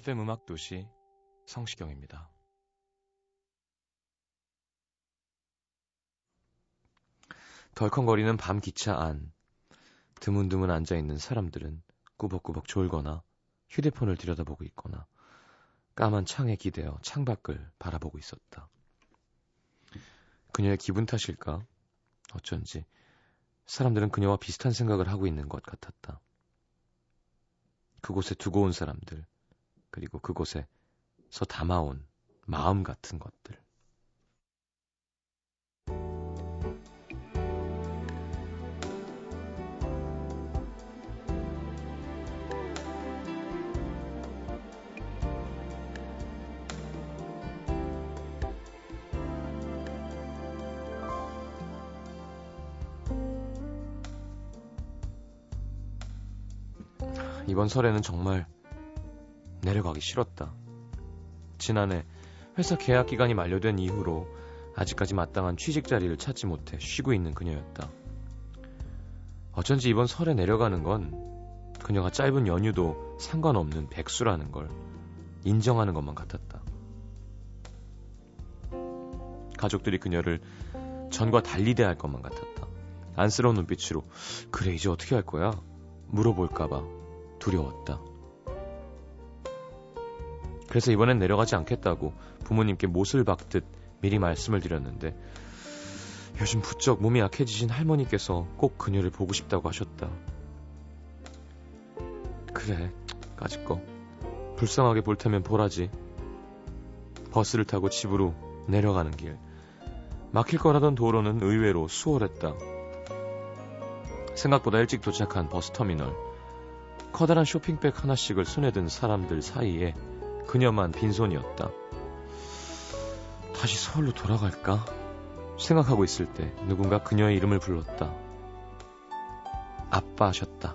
FM 음악 도시 성시경입니다. 덜컹거리는 밤 기차 안 드문드문 앉아 있는 사람들은 꾸벅꾸벅 졸거나 휴대폰을 들여다보고 있거나 까만 창에 기대어 창밖을 바라보고 있었다. 그녀의 기분 탓일까? 어쩐지 사람들은 그녀와 비슷한 생각을 하고 있는 것 같았다. 그곳에 두고 온 사람들, 그리고 그곳에서 담아온 마음 같은 것들. 이번 설에는 정말 내려가기 싫었다. 지난해 회사 계약 기간이 만료된 이후로 아직까지 마땅한 취직 자리를 찾지 못해 쉬고 있는 그녀였다. 어쩐지 이번 설에 내려가는 건 그녀가 짧은 연휴도 상관없는 백수라는 걸 인정하는 것만 같았다. 가족들이 그녀를 전과 달리 대할 것만 같았다. 안쓰러운 눈빛으로 그래 이제 어떻게 할 거야? 물어볼까봐 두려웠다. 그래서 이번엔 내려가지 않겠다고 부모님께 못을 박듯 미리 말씀을 드렸는데 요즘 부쩍 몸이 약해지신 할머니께서 꼭 그녀를 보고 싶다고 하셨다. 그래, 까짓 거. 불쌍하게 볼 테면 보라지. 버스를 타고 집으로 내려가는 길. 막힐 거라던 도로는 의외로 수월했다. 생각보다 일찍 도착한 버스터미널. 커다란 쇼핑백 하나씩을 손에 든 사람들 사이에 그녀만 빈손이었다. 다시 서울로 돌아갈까? 생각하고 있을 때 누군가 그녀의 이름을 불렀다. 아빠셨다.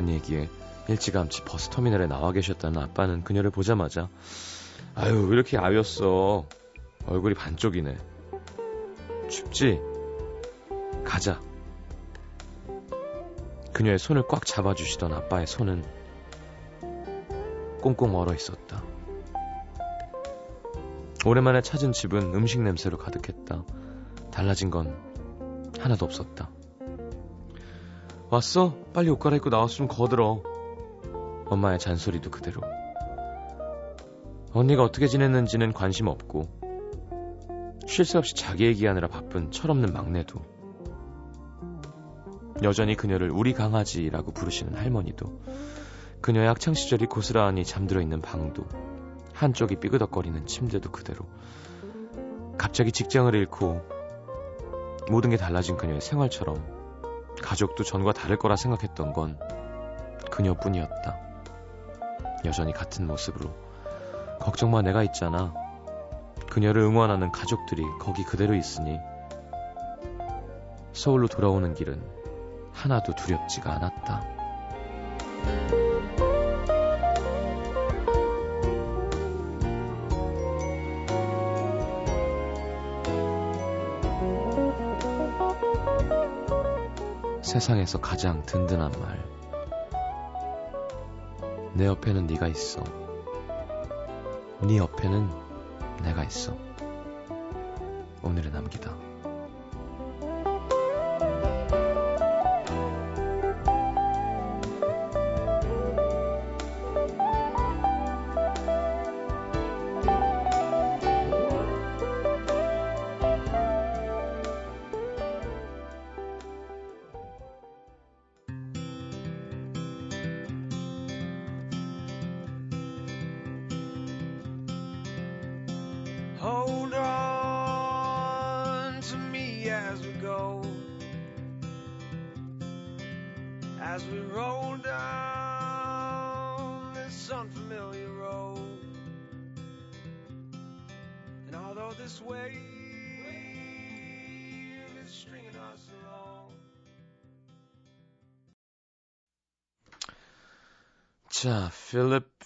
온다는 얘기에 일찌감치 버스터미널에 나와 계셨다는 아빠는 그녀를 보자마자 아유 왜 이렇게 아였어? 얼굴이 반쪽이네. 춥지? 가자. 그녀의 손을 꽉 잡아주시던 아빠의 손은 꽁꽁 얼어 있었다. 오랜만에 찾은 집은 음식 냄새로 가득했다. 달라진 건 하나도 없었다 왔어? 빨리 옷 갈아입고 나왔으면 거들어. 엄마의 잔소리도 그대로. 언니가 어떻게 지냈는지는 관심 없고, 쉴 새 없이 자기 얘기하느라 바쁜 철없는 막내도, 여전히 그녀를 우리 강아지라고 부르시는 할머니도, 그녀의 학창시절이 고스란히 잠들어 있는 방도, 한쪽이 삐그덕거리는 침대도 그대로, 갑자기 직장을 잃고, 모든 게 달라진 그녀의 생활처럼 가족도 전과 다를 거라 생각했던 건 그녀뿐이었다. 여전히 같은 모습으로 걱정 마 내가 있잖아. 그녀를 응원하는 가족들이 거기 그대로 있으니 서울로 돌아오는 길은 하나도 두렵지가 않았다. 세상에서 가장 든든한 말. 내 옆에는 네가 있어. 네 옆에는 내가 있어. 오늘의 남기다.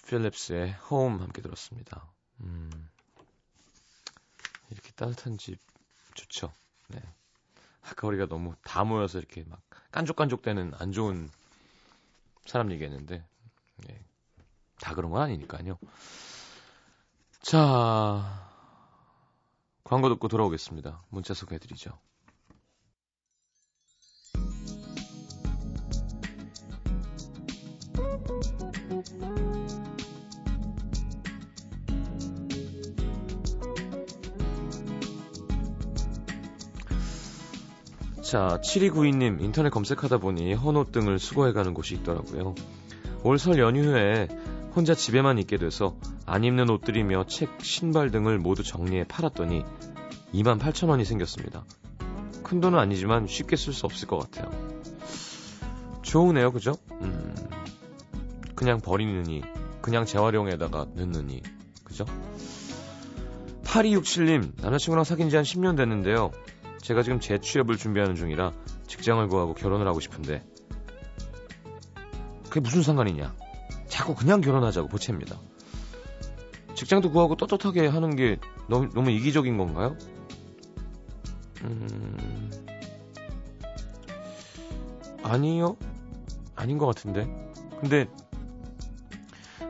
필립 필립스의 홈 함께 들었습니다. 음, 이렇게 따뜻한 집 좋죠. 네. 아까 우리가 너무 다 모여서 이렇게 막 깐족깐족대는 안 좋은 사람 얘기했는데, 네. 다 그런 건 아니니까요. 자, 광고 듣고 돌아오겠습니다. 문자 소개해드리죠. 자, 7292님 인터넷 검색하다 보니 헌옷 등을 수거해가는 곳이 있더라고요. 올 설 연휴에 혼자 집에만 있게 돼서 안 입는 옷들이며 책, 신발 등을 모두 정리해 팔았더니 2만 8천 원이 생겼습니다. 큰 돈은 아니지만 쉽게 쓸 수 없을 것 같아요. 좋으네요, 그죠? 음, 그냥 버리느니, 그냥 재활용에다가 넣느니, 그죠? 8267님, 남자친구랑 사귄 지 한 10년 됐는데요. 제가 지금 재취업을 준비하는 중이라 직장을 구하고 결혼을 하고 싶은데 그게 무슨 상관이냐? 자꾸 그냥 결혼하자고 보채입니다. 직장도 구하고 떳떳하게 하는 게 너무, 너무 이기적인 건가요? 음... 아니요. 아닌 것 같은데. 근데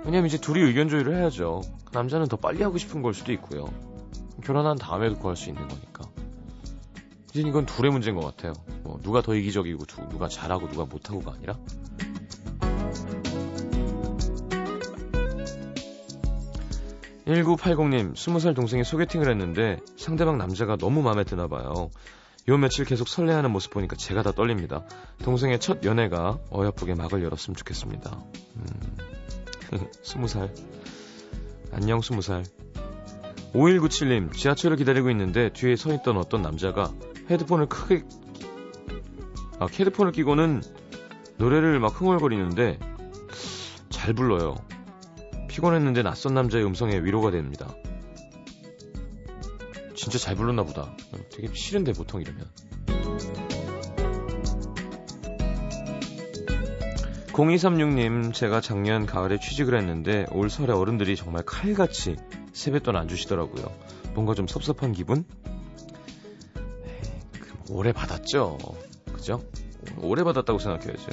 왜냐면 이제 둘이 의견 조율을 해야죠. 남자는 더 빨리 하고 싶은 걸 수도 있고요. 결혼한 다음에도 구할 수 있는 거니까. 이건 둘의 문제인 것 같아요. 뭐 누가 더 이기적이고 두, 누가 잘하고 누가 못하고가 아니라. (1980님) (20살) 동생이 소개팅을 했는데 상대방 남자가 너무 마음에 드나 봐요. 요 며칠 계속 설레하는 모습 보니까 제가 다 떨립니다. 동생의 첫 연애가 어여쁘게 막을 열었으면 좋겠습니다. 음... (20살) 안녕 (20살) 5197님, 지하철을 기다리고 있는데 뒤에 서 있던 어떤 남자가 헤드폰을 크게, 아, 헤드폰을 끼고는 노래를 막 흥얼거리는데 잘 불러요. 피곤했는데 낯선 남자의 음성에 위로가 됩니다. 진짜 잘 불렀나 보다. 되게 싫은데 보통 이러면. 0236님, 제가 작년 가을에 취직을 했는데 올 설에 어른들이 정말 칼같이 세뱃돈 안 주시더라고요. 뭔가 좀 섭섭한 기분? 오래 받았죠. 그죠? 오래 받았다고 생각해야죠.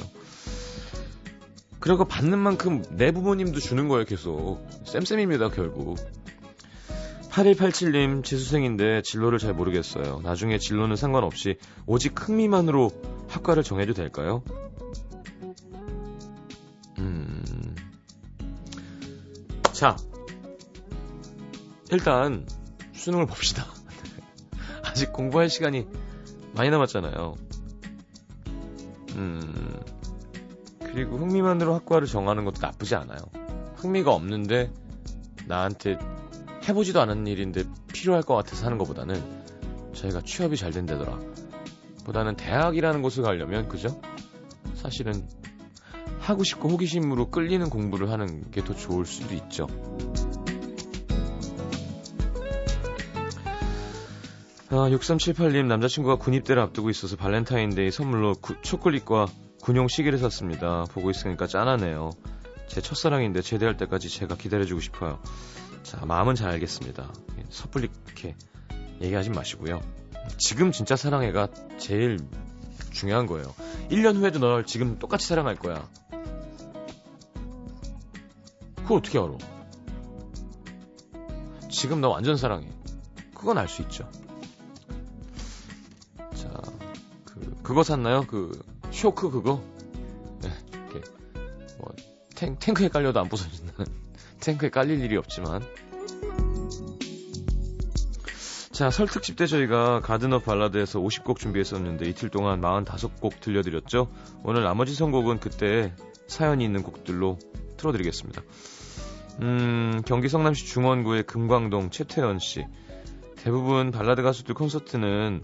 그리고 받는 만큼 내 부모님도 주는 거예요, 계속. 쌤쌤입니다, 결국. 8187님, 재수생인데 진로를 잘 모르겠어요. 나중에 진로는 상관없이 오직 흥미만으로 학과를 정해도 될까요? 음. 자, 일단 수능을 봅시다. 아직 공부할 시간이 많이 남았잖아요. 음. 그리고 흥미만으로 학과를 정하는 것도 나쁘지 않아요. 흥미가 없는데 나한테 해보지도 않은 일인데 필요할 것 같아서 하는 것보다는 저희가 취업이 잘 된다더라. 보다는 대학이라는 곳을 가려면 그죠? 사실은 하고 싶고 호기심으로 끌리는 공부를 하는 게 더 좋을 수도 있죠. 아, 6378님 남자친구가 군입대를 앞두고 있어서 발렌타인데이 선물로 구, 초콜릿과 군용 시계를 샀습니다. 보고 있으니까 짠하네요. 제 첫사랑인데 제대할 때까지 제가 기다려주고 싶어요. 자, 마음은 잘 알겠습니다. 섣불리 이렇게 얘기하지 마시고요. 지금 진짜 사랑해가 제일 중요한 거예요. 1년 후에도 널 지금 똑같이 사랑할 거야. 그거 어떻게 알아? 지금 나 완전 사랑해. 그건 알 수 있죠. 그, 그거 샀나요? 그, 쇼크 그거? 네, 이렇게, 뭐, 탱, 탱크에 깔려도 안 부서진다는. 탱크에 깔릴 일이 없지만. 자, 설 특집 때 저희가 God of Ballad에서 50곡 준비했었는데 이틀 동안 45곡 들려드렸죠. 오늘 나머지 선곡은 그때 사연이 있는 곡들로 틀어드리겠습니다. 음, 경기 성남시 중원구의 금광동 최태연 씨. 대부분 발라드 가수들 콘서트는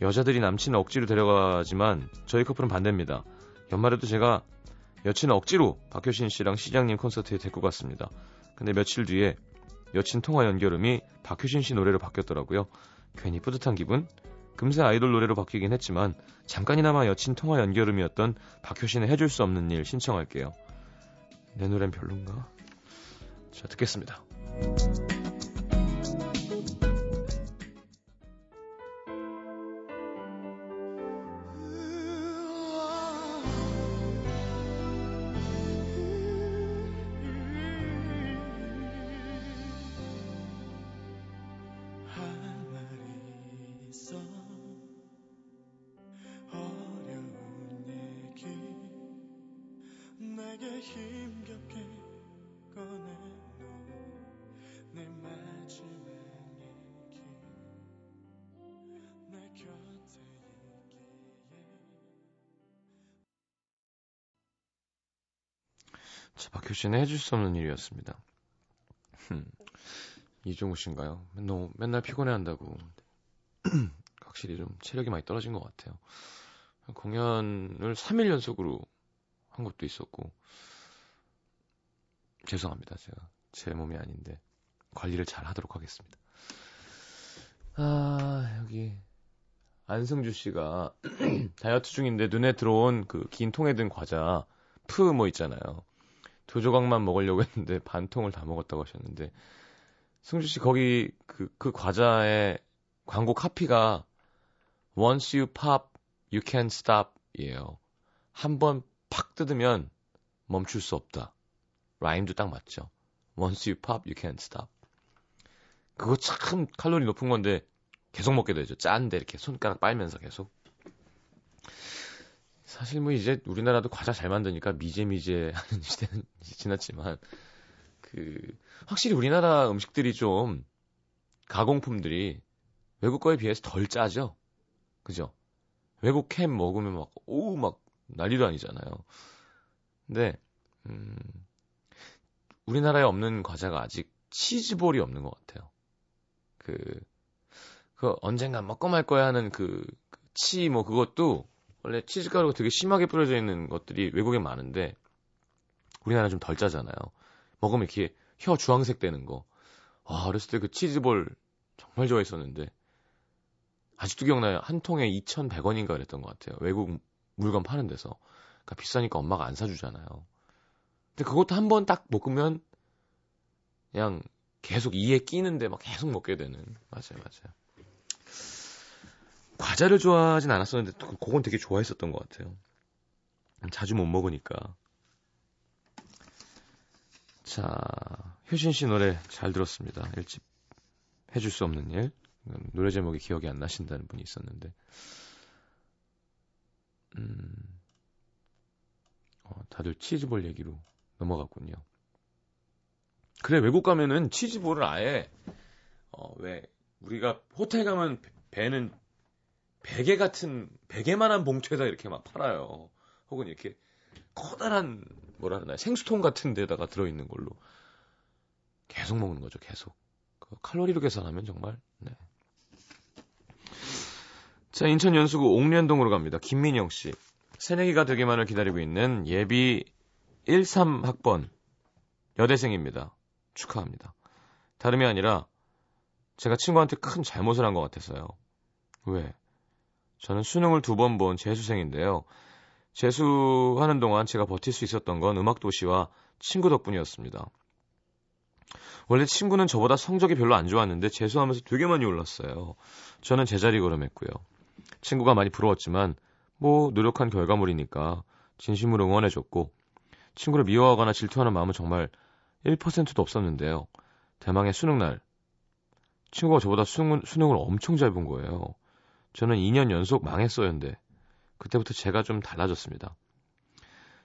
여자들이 남친을 억지로 데려가지만 저희 커플은 반대입니다. 연말에도 제가 여친을 억지로 박효신 씨랑 시장님 콘서트에 데리고 갔습니다. 근데 며칠 뒤에 여친 통화 연결음이 박효신 씨 노래로 바뀌었더라고요. 괜히 뿌듯한 기분? 금세 아이돌 노래로 바뀌긴 했지만 잠깐이나마 여친 통화 연결음이었던 박효신의 해줄 수 없는 일 신청할게요. 내 노래는 별론가? 자, 듣겠습니다. 자, 박효신의 해줄 수 없는 일이었습니다. 이종우 씨인가요? 맨날, 맨날 피곤해 한다고. 확실히 좀 체력이 많이 떨어진 것 같아요. 공연을 3일 연속으로 한 것도 있었고. 죄송합니다. 제가. 제 몸이 아닌데. 관리를 잘 하도록 하겠습니다. 아, 여기. 안승주 씨가 다이어트 중인데 눈에 들어온 그 긴 통에 든 과자, 프 뭐 있잖아요. 두 조각만 먹으려고 했는데 반 통을 다 먹었다고 하셨는데 승주 씨 거기 그, 그 과자의 광고 카피가 Once you pop, you can't stop 이에요. 한 번 팍 뜯으면 멈출 수 없다. 라임도 딱 맞죠. Once you pop, you can't stop. 그거 참 칼로리 높은 건데 계속 먹게 되죠. 짠데 이렇게 손가락 빨면서 계속. 사실 뭐 이제 우리나라도 과자 잘 만드니까 미제미제 하는 시대는 지났지만 그 확실히 우리나라 음식들이 좀 가공품들이 외국 거에 비해서 덜 짜죠. 그죠? 외국 캠 먹으면 막 오우 막 난리도 아니잖아요. 근데 음 우리나라에 없는 과자가 아직 치즈볼이 없는 것 같아요. 그, 그 언젠가 먹고 말 거야 하는 그, 그 치, 뭐 그것도 원래 치즈가루가 되게 심하게 뿌려져 있는 것들이 외국에 많은데 우리나라는 좀 덜 짜잖아요. 먹으면 이렇게 혀 주황색 되는 거. 와, 어렸을 때 그 치즈볼 정말 좋아했었는데 아직도 기억나요. 한 통에 2,100원인가 그랬던 것 같아요. 외국 물건 파는 데서. 그러니까 비싸니까 엄마가 안 사주잖아요. 근데 그것도 한 번 딱 먹으면 그냥 계속 이에 끼는데 막 계속 먹게 되는. 맞아요, 맞아요. 과자를 좋아하진 않았었는데 그건 되게 좋아했었던 것 같아요. 자주 못 먹으니까. 자, 효신 씨 노래 잘 들었습니다. 1집 해줄 수 없는 일. 노래 제목이 기억이 안 나신다는 분이 있었는데. 음, 어, 다들 치즈볼 얘기로 넘어갔군요. 그래, 외국 가면은 치즈볼을 아예, 어, 왜, 우리가 호텔 가면 배는 베개 같은 베개만한 봉투에다 이렇게 막 팔아요. 혹은 이렇게 커다란 뭐라 하나 생수통 같은 데다가 들어있는 걸로 계속 먹는 거죠. 계속 그 칼로리로 계산하면 정말 네. 자 인천 연수구 옥련동으로 갑니다. 김민영 씨 새내기가 되기만을 기다리고 있는 예비 13학번 여대생입니다. 축하합니다. 다름이 아니라 제가 친구한테 큰 잘못을 한 것 같아서요. 왜? 저는 수능을 두 번 본 재수생인데요. 재수하는 동안 제가 버틸 수 있었던 건 음악도시와 친구 덕분이었습니다. 원래 친구는 저보다 성적이 별로 안 좋았는데 재수하면서 되게 많이 올랐어요. 저는 제자리 걸음했고요. 친구가 많이 부러웠지만 뭐 노력한 결과물이니까 진심으로 응원해줬고 친구를 미워하거나 질투하는 마음은 정말 1%도 없었는데요. 대망의 수능날. 친구가 저보다 수능, 수능을 엄청 잘 본 거예요. 저는 2년 연속 망했어요인데 그때부터 제가 좀 달라졌습니다.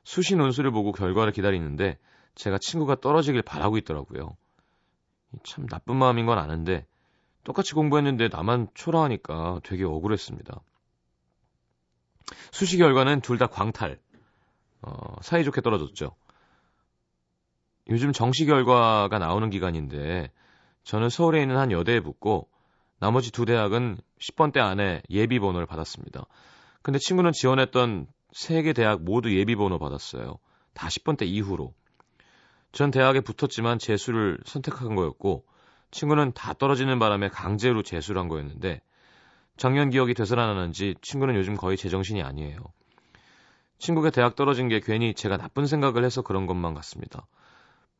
수시 논술을 보고 결과를 기다리는데 제가 친구가 떨어지길 바라고 있더라고요. 참 나쁜 마음인 건 아는데 똑같이 공부했는데 나만 초라하니까 되게 억울했습니다. 수시 결과는 둘 다 광탈. 어, 사이좋게 떨어졌죠. 요즘 정시 결과가 나오는 기간인데 저는 서울에 있는 한 여대에 붙고 나머지 두 대학은 10번대 안에 예비 번호를 받았습니다. 근데 친구는 지원했던 세 개 대학 모두 예비 번호 받았어요. 다 10번대 이후로. 전 대학에 붙었지만 재수를 선택한 거였고 친구는 다 떨어지는 바람에 강제로 재수를 한 거였는데 작년 기억이 되살아나는지 친구는 요즘 거의 제정신이 아니에요. 친구가 대학 떨어진 게 괜히 제가 나쁜 생각을 해서 그런 것만 같습니다.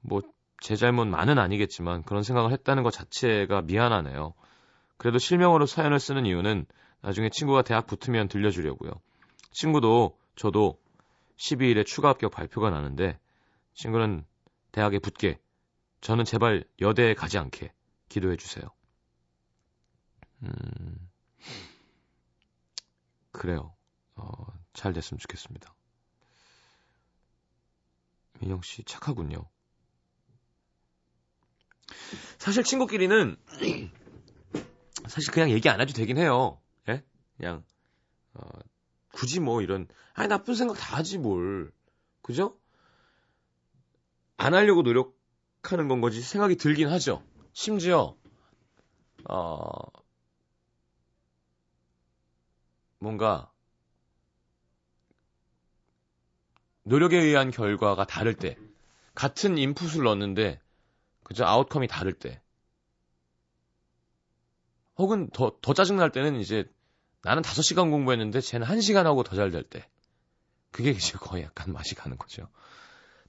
뭐 제 잘못만은 아니겠지만 그런 생각을 했다는 것 자체가 미안하네요. 그래도 실명으로 사연을 쓰는 이유는 나중에 친구가 대학 붙으면 들려주려고요. 친구도 저도 12일에 추가 합격 발표가 나는데 친구는 대학에 붙게 저는 제발 여대에 가지 않게 기도해 주세요. 음, 그래요. 어, 잘 됐으면 좋겠습니다. 민영 씨 착하군요. 사실 친구끼리는 사실 그냥 얘기 안 해도 되긴 해요. 예? 그냥 어, 굳이 뭐 이런 아니 나쁜 생각 다 하지 뭘. 그죠? 안 하려고 노력하는 건 거지 생각이 들긴 하죠. 심지어 어 뭔가 노력에 의한 결과가 다를 때 같은 인풋을 넣었는데 그죠 아웃컴이 다를 때 혹은 더, 더 짜증날 때는 이제 나는 5시간 공부했는데 쟤는 1시간 하고 더 잘 될 때. 그게 이제 거의 약간 맛이 가는 거죠.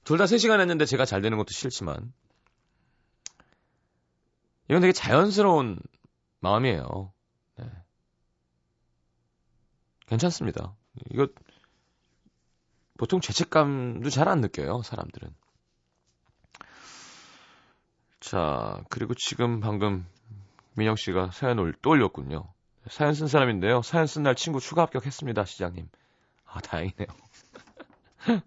둘 다 3시간 했는데 제가 잘 되는 것도 싫지만. 이건 되게 자연스러운 마음이에요. 네. 괜찮습니다. 이거 보통 죄책감도 잘 안 느껴요, 사람들은. 자, 그리고 지금 방금 민영 씨가 사연을 또 올렸군요. 사연 쓴 사람인데요. 사연 쓴 날 친구 추가 합격했습니다, 시장님. 아, 다행이네요.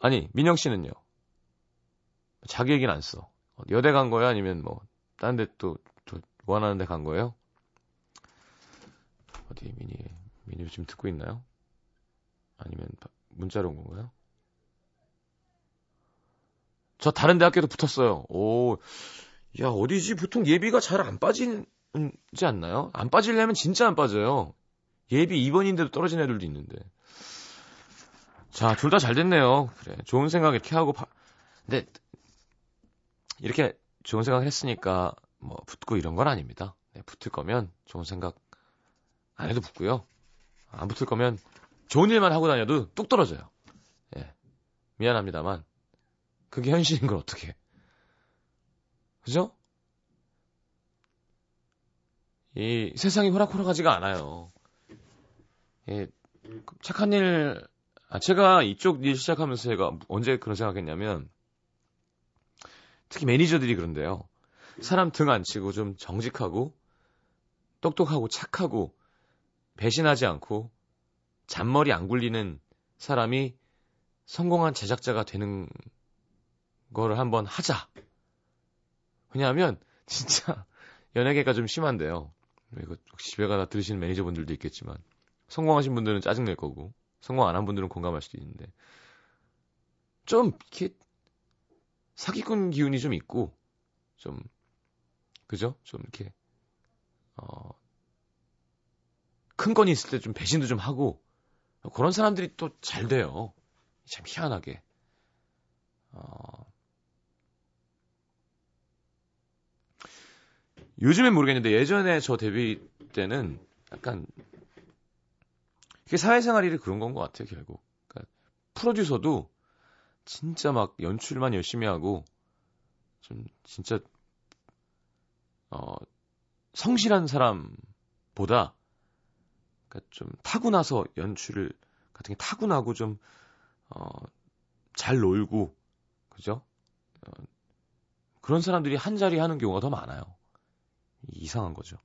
아니, 민영 씨는요? 자기 얘기는 안 써. 여대 간 거야? 아니면 뭐, 딴데 또, 또 원하는 데 간 거예요? 어디, 미니, 미니 지금 듣고 있나요? 아니면 문자로 온 건가요? 저 다른 대학교도 붙었어요. 오, 야, 어디지? 보통 예비가 잘 안 빠지지 않나요? 안 빠지려면 진짜 안 빠져요. 예비 2번인데도 떨어진 애들도 있는데. 자, 둘 다 잘 됐네요. 그래. 좋은 생각 이렇게 하고, 바... 근데, 이렇게 좋은 생각 했으니까, 뭐, 붙고 이런 건 아닙니다. 네, 붙을 거면 좋은 생각 안 해도 붙고요. 안 붙을 거면 좋은 일만 하고 다녀도 뚝 떨어져요. 예. 미안합니다만, 그게 현실인 걸 어떻게. 그죠? 이 세상이 호락호락하지가 않아요. 예, 착한 일, 아, 제가 이쪽 일 시작하면서 제가 언제 그런 생각했냐면, 특히 매니저들이 그런데요. 사람 등 안 치고 좀 정직하고, 똑똑하고 착하고, 배신하지 않고, 잔머리 안 굴리는 사람이 성공한 제작자가 되는 거를 한번 하자. 왜냐하면 진짜 연예계가 좀 심한데요. 이거 집에 가다 들으시는 매니저분들도 있겠지만 성공하신 분들은 짜증낼 거고 성공 안 한 분들은 공감할 수도 있는데 좀 이렇게 사기꾼 기운이 좀 있고 좀 그죠? 좀 이렇게 어, 큰 건이 있을 때 좀 배신도 좀 하고 그런 사람들이 또 잘 돼요. 참 희한하게. 어, 요즘엔 모르겠는데 예전에 저 데뷔 때는 약간 이게 사회생활이 그런 건 것 같아요 결국. 그러니까 프로듀서도 진짜 막 연출만 열심히 하고 좀 진짜 어 성실한 사람보다 그러니까 좀 타고나서 연출을 같은 게 타고나고 좀 어 잘 놀고 그죠? 그런 사람들이 한 자리 하는 경우가 더 많아요. 이상한 거죠.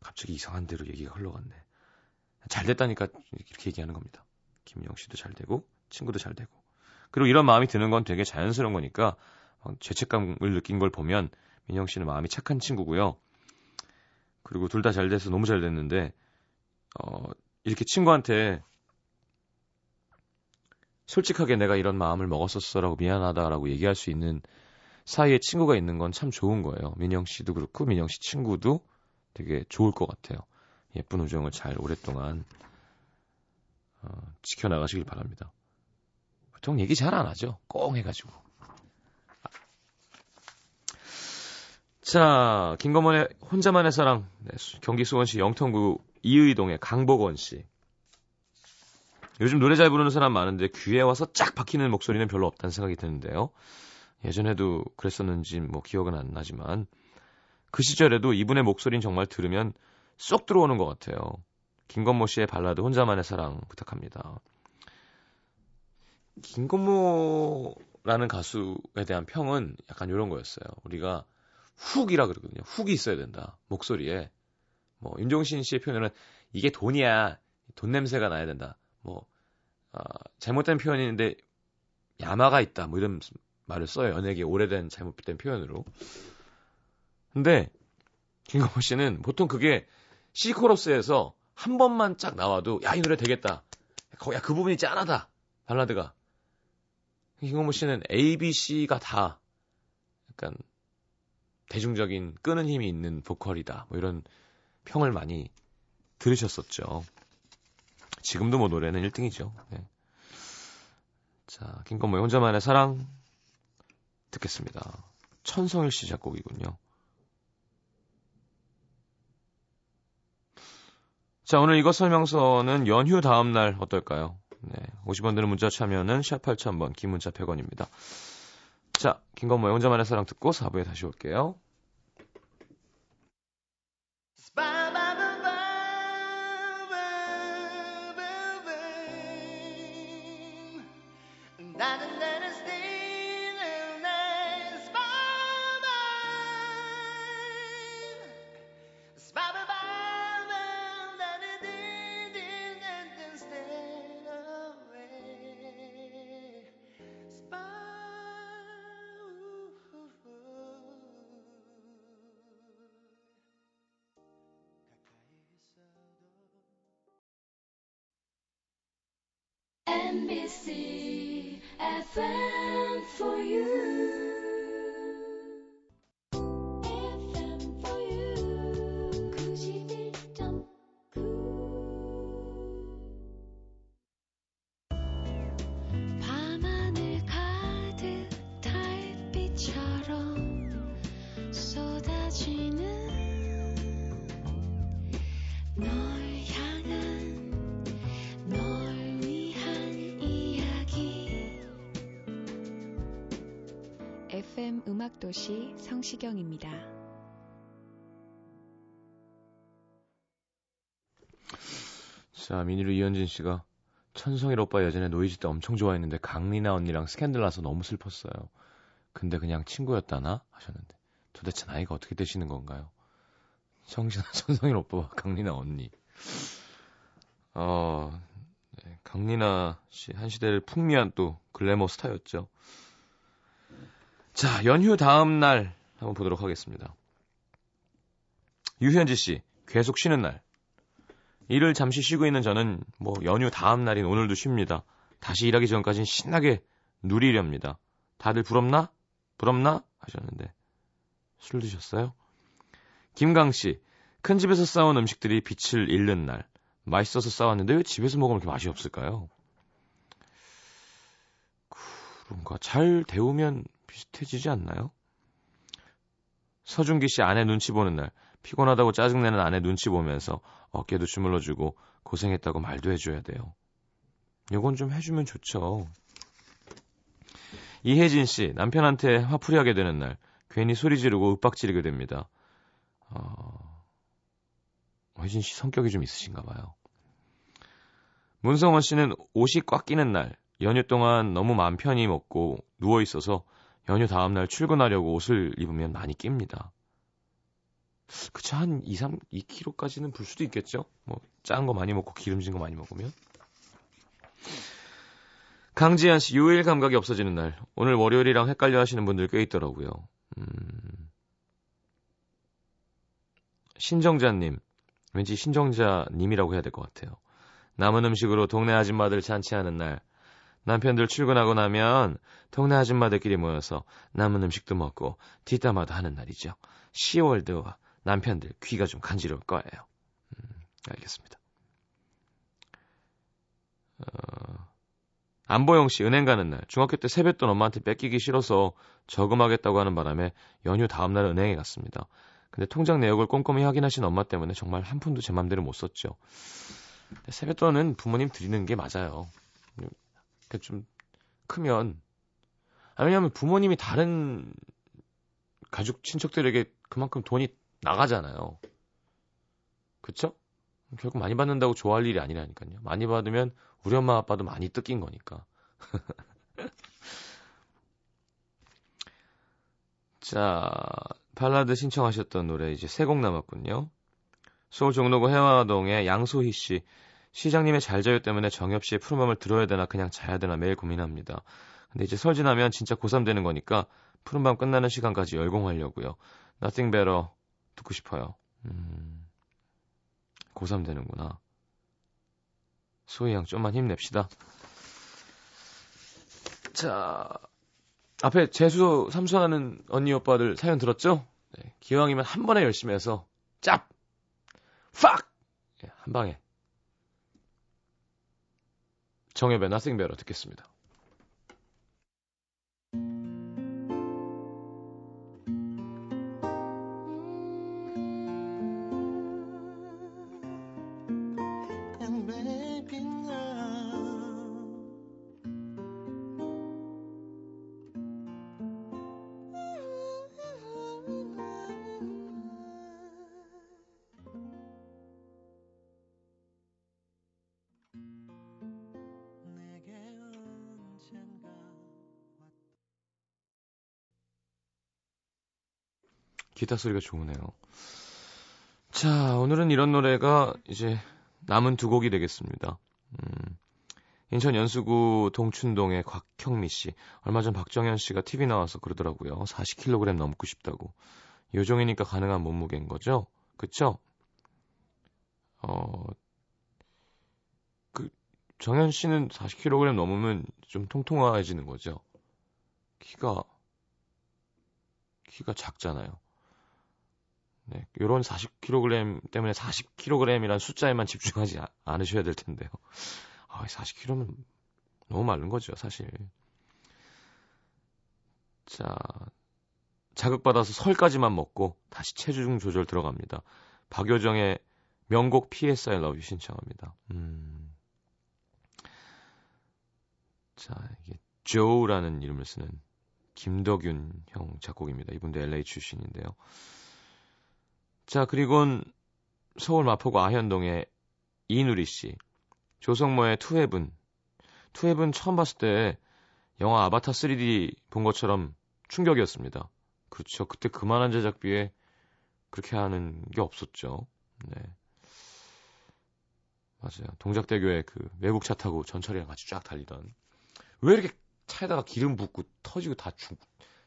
갑자기 이상한 대로 얘기가 흘러갔네. 잘 됐다니까 이렇게 얘기하는 겁니다. 김영 씨도 잘 되고 친구도 잘 되고 그리고 이런 마음이 드는 건 되게 자연스러운 거니까 죄책감을 느낀 걸 보면 민영 씨는 마음이 착한 친구고요. 그리고 둘 다 잘 돼서 너무 잘 됐는데 어 이렇게 친구한테 솔직하게 내가 이런 마음을 먹었었어라고 미안하다라고 얘기할 수 있는 사이에 친구가 있는 건 참 좋은 거예요. 민영 씨도 그렇고 민영 씨 친구도 되게 좋을 것 같아요. 예쁜 우정을 잘 오랫동안 어, 지켜나가시길 바랍니다. 보통 얘기 잘 안 하죠. 꽁 해가지고. 자, 김건모의 혼자만의 사랑. 네, 경기 수원시 영통구 이의동의 강복원 씨. 요즘 노래 잘 부르는 사람 많은데 귀에 와서 쫙 박히는 목소리는 별로 없다는 생각이 드는데요. 예전에도 그랬었는지 뭐 기억은 안 나지만 그 시절에도 이분의 목소리는 정말 들으면 쏙 들어오는 것 같아요. 김건모 씨의 발라드 혼자만의 사랑 부탁합니다. 김건모라는 가수에 대한 평은 약간 이런 거였어요. 우리가 훅이라 그러거든요. 훅이 있어야 된다. 목소리에. 뭐 윤종신 씨의 표현은 이게 돈이야. 돈 냄새가 나야 된다. 뭐 어, 잘못된 표현인데 야마가 있다. 뭐 이런 말을 써요. 연예계 오래된 잘못된 표현으로. 근데 김건모 씨는 보통 그게 시코러스에서 한 번만 쫙 나와도 야 이 노래 되겠다. 야그 부분이 짠하다. 발라드가. 김건모 씨는 A, B, C가 다 약간 대중적인 끄는 힘이 있는 보컬이다. 뭐 이런 평을 많이 들으셨었죠. 지금도 뭐 노래는 1등이죠. 네. 자, 김건모의 혼자만의 사랑 듣겠습니다. 천성일 씨 작곡이군요. 자, 오늘 이것 설명서는 연휴 다음 날 어떨까요? 네. 50원 드는 문자 참여는 샵 8000번, 긴 문자 100원입니다. 자, 김건모의 혼자만의 사랑 듣고 4부에 다시 올게요. 음악도시 성시경입니다. 자, 미니로 이현진 씨가 천성일 오빠 예전에 노이즈 때 엄청 좋아했는데 강리나 언니랑 스캔들 나서 너무 슬펐어요. 근데 그냥 친구였다나 하셨는데 도대체 나이가 어떻게 되시는 건가요? 정신 천성일 오빠와 강리나 언니. 어, 네, 강리나 씨 한 시대를 풍미한 또 글래머 스타였죠. 자, 연휴 다음 날 한번 보도록 하겠습니다. 유현지 씨, 계속 쉬는 날. 일을 잠시 쉬고 있는 저는 뭐 연휴 다음 날인 오늘도 쉽니다. 다시 일하기 전까진 신나게 누리렵니다. 다들 부럽나? 부럽나? 하셨는데 술 드셨어요? 김강 씨, 큰 집에서 싸운 음식들이 빛을 잃는 날. 맛있어서 싸웠는데 왜 집에서 먹으면 이렇게 맛이 없을까요? 그런가. 잘 데우면 비슷해지지 않나요? 서준기 씨 아내 눈치 보는 날 피곤하다고 짜증내는 아내 눈치 보면서 어깨도 주물러주고 고생했다고 말도 해줘야 돼요. 요건 좀 해주면 좋죠. 이혜진 씨 남편한테 화풀이하게 되는 날 괜히 소리 지르고 윽박 지르게 됩니다. 어... 혜진 씨 성격이 좀 있으신가 봐요. 문성원 씨는 옷이 꽉 끼는 날 연휴 동안 너무 맘 편히 먹고 누워 있어서 연휴 다음날 출근하려고 옷을 입으면 많이 낍니다. 그쵸, 한 2, 3, 2kg까지는 불 수도 있겠죠? 뭐, 짠 거 많이 먹고 기름진 거 많이 먹으면. 강지한 씨, 요일 감각이 없어지는 날. 오늘 월요일이랑 헷갈려 하시는 분들 꽤 있더라고요. 음... 신정자님. 왠지 신정자님이라고 해야 될 것 같아요. 남은 음식으로 동네 아줌마들 잔치하는 날. 남편들 출근하고 나면 동네 아줌마들끼리 모여서 남은 음식도 먹고 뒷담화도 하는 날이죠. 10월드와 남편들 귀가 좀 간지러울 거예요. 음, 알겠습니다. 어, 안보영 씨 은행 가는 날 중학교 때 세뱃돈 엄마한테 뺏기기 싫어서 저금하겠다고 하는 바람에 연휴 다음 날 은행에 갔습니다. 근데 통장 내역을 꼼꼼히 확인하신 엄마 때문에 정말 한 푼도 제 맘대로 못 썼죠. 세뱃돈은 부모님 드리는 게 맞아요. 좀 크면 아, 왜냐하면 부모님이 다른 가족 친척들에게 그만큼 돈이 나가잖아요. 그쵸? 결국 많이 받는다고 좋아할 일이 아니라니까요. 많이 받으면 우리 엄마 아빠도 많이 뜯긴 거니까. 자, 발라드 신청하셨던 노래 이제 세 곡 남았군요. 서울 종로구 해화동의 양소희 씨. 시장님의 잘 자요 때문에 정엽 씨의 푸른 밤을 들어야 되나 그냥 자야 되나 매일 고민합니다. 근데 이제 설 지나면 진짜 고3 되는 거니까 푸른 밤 끝나는 시간까지 열공하려고요. Nothing better 듣고 싶어요. 음, 고3 되는구나. 소희 양 좀만 힘냅시다. 자, 앞에 재수 삼수하는 언니 오빠들 사연 들었죠? 네, 기왕이면 한 번에 열심히 해서 짭! 팍! 네, 한 방에. Nothing Better 듣겠습니다. 기타 소리가 좋으네요. 자, 오늘은 이런 노래가 이제 남은 두 곡이 되겠습니다. 음, 인천 연수구 동춘동의 곽형미 씨. 얼마 전 박정현 씨가 TV 나와서 그러더라고요. 40kg 넘고 싶다고. 요정이니까 가능한 몸무게인 거죠? 그쵸? 어, 그, 정현 씨는 40kg 넘으면 좀 통통해지는 거죠? 키가, 키가 작잖아요. 네, 요런 40kg 때문에 40kg이란 숫자에만 집중하지 않으셔야 될 텐데요. 아, 40kg면 너무 마른 거죠, 사실. 자, 자극받아서 설까지만 먹고 다시 체중 조절 들어갑니다. 박효정의 명곡 PSI Love You 신청합니다. 음. 자, 이게 조라는 이름을 쓰는 김덕윤 형 작곡입니다. 이분도 LA 출신인데요. 자, 그리고는 서울 마포구 아현동의 이누리 씨. 조성모의 To Heaven. To Heaven 처음 봤을 때 영화 아바타 3D 본 것처럼 충격이었습니다. 그렇죠. 그때 그만한 제작비에 그렇게 하는 게 없었죠. 네. 맞아요. 동작대교에 그 외국 차 타고 전철이랑 같이 쫙 달리던. 왜 이렇게 차에다가 기름 붓고 터지고 다 죽,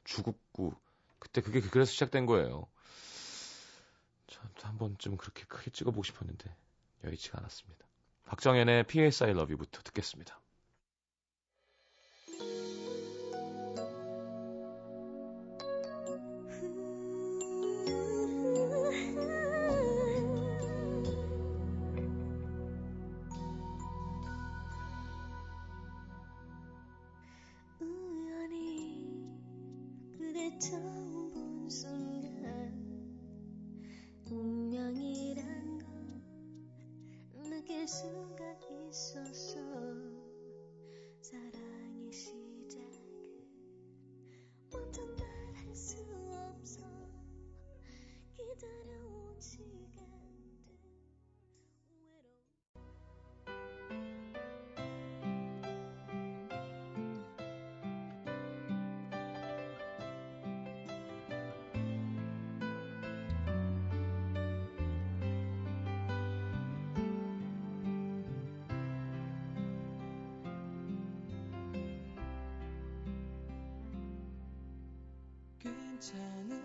죽고. 그때 그게 그래서 시작된 거예요. 저도 한 번쯤 그렇게 크게 찍어보고 싶었는데 여의치가 않았습니다. 박정현의 PSI Love You부터 듣겠습니다. 괜찮은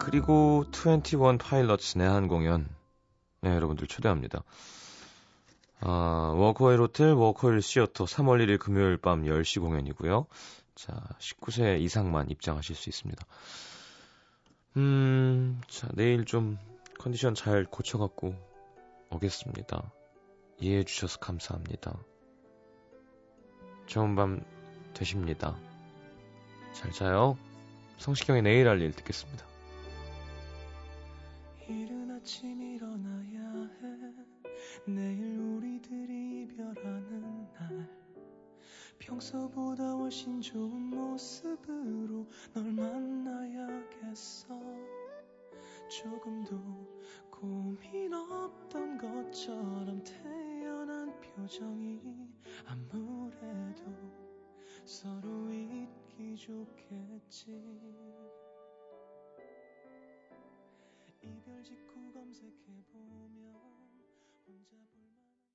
그리고 21 파일럿스 내한 공연. 네, 여러분들 초대합니다. 아, 워커힐 호텔, 워커힐 시어터 3월 1일 금요일 밤 10시 공연이고요. 자, 19세 이상만 입장하실 수 있습니다. 음, 자, 내일 좀 컨디션 잘 고쳐갖고 오겠습니다. 이해해 주셔서 감사합니다. 좋은 밤 되십니다. 잘 자요. 성시경의 내일 할 일 듣겠습니다. 아침 일어나야 해. 내일 우리들이 이별하는 날. 평소보다 훨씬 좋은 모습으로 널 만나야겠어. 조금도 고민 없던 것처럼 태연한 표정이 아무래도 서로 잊기 좋겠지. 이별 직후 music can't